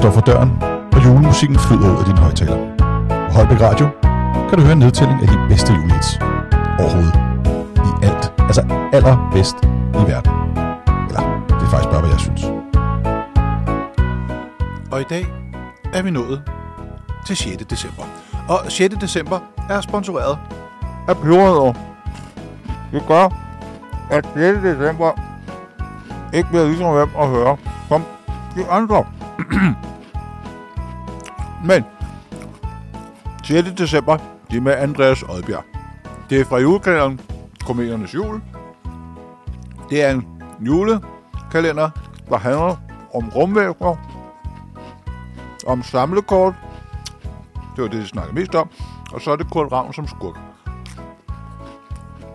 står for døren, og julemusikken flyder ud af din højtaler. På Holbæk Radio kan du høre en nedtælling af de bedste julehits overhovedet. I alt. Altså allerbedst i verden. Eller, det er faktisk bare, hvad jeg synes. Og i dag er vi nået til 6. december. Og 6. december er sponsoreret af Pyrrødder. Det gør, at 6. december ikke bliver ligesom hvem at høre som de andre. Men 6. december, det er med Andreas Odbjerg. Det er fra julekalenderen Komediernes Jul. Det er en julekalender, der handler om rumvæsener, om samlekort. Det var det, de snakkede mest om. Og så er det Kurt Ravn som skurk.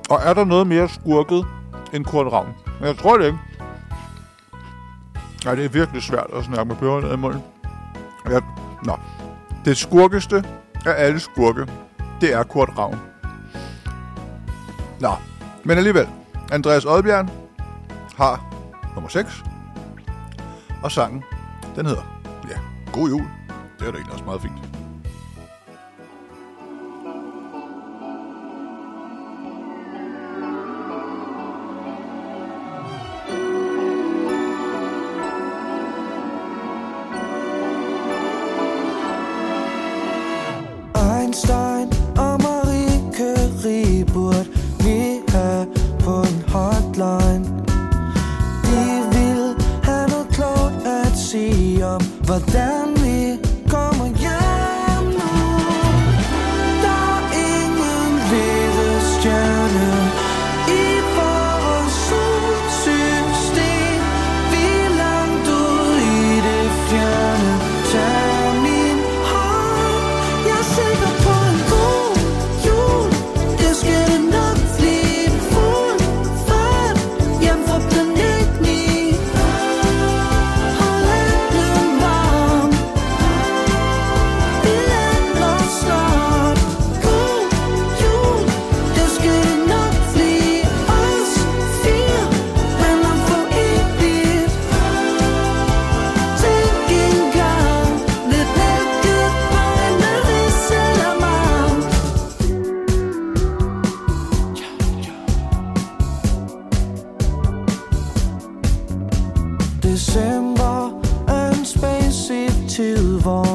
Og er der noget mere skurket end Kurt Ravn? Men jeg tror det ikke. Nej, det er virkelig svært at snakke med pebernødder i munden. Ja, nå. Det skurkeste af alle skurke, det er Kurt Ravn. Nå, men alligevel. Andreas Oddbjørn har nummer 6. Og sangen, den hedder, ja, God Jul. Det er da egentlig også meget fint. Einstein og Marie Curie burde vi have på en hotline. De vil have noget klogt at sige om, hvordan vi kommer hjem December er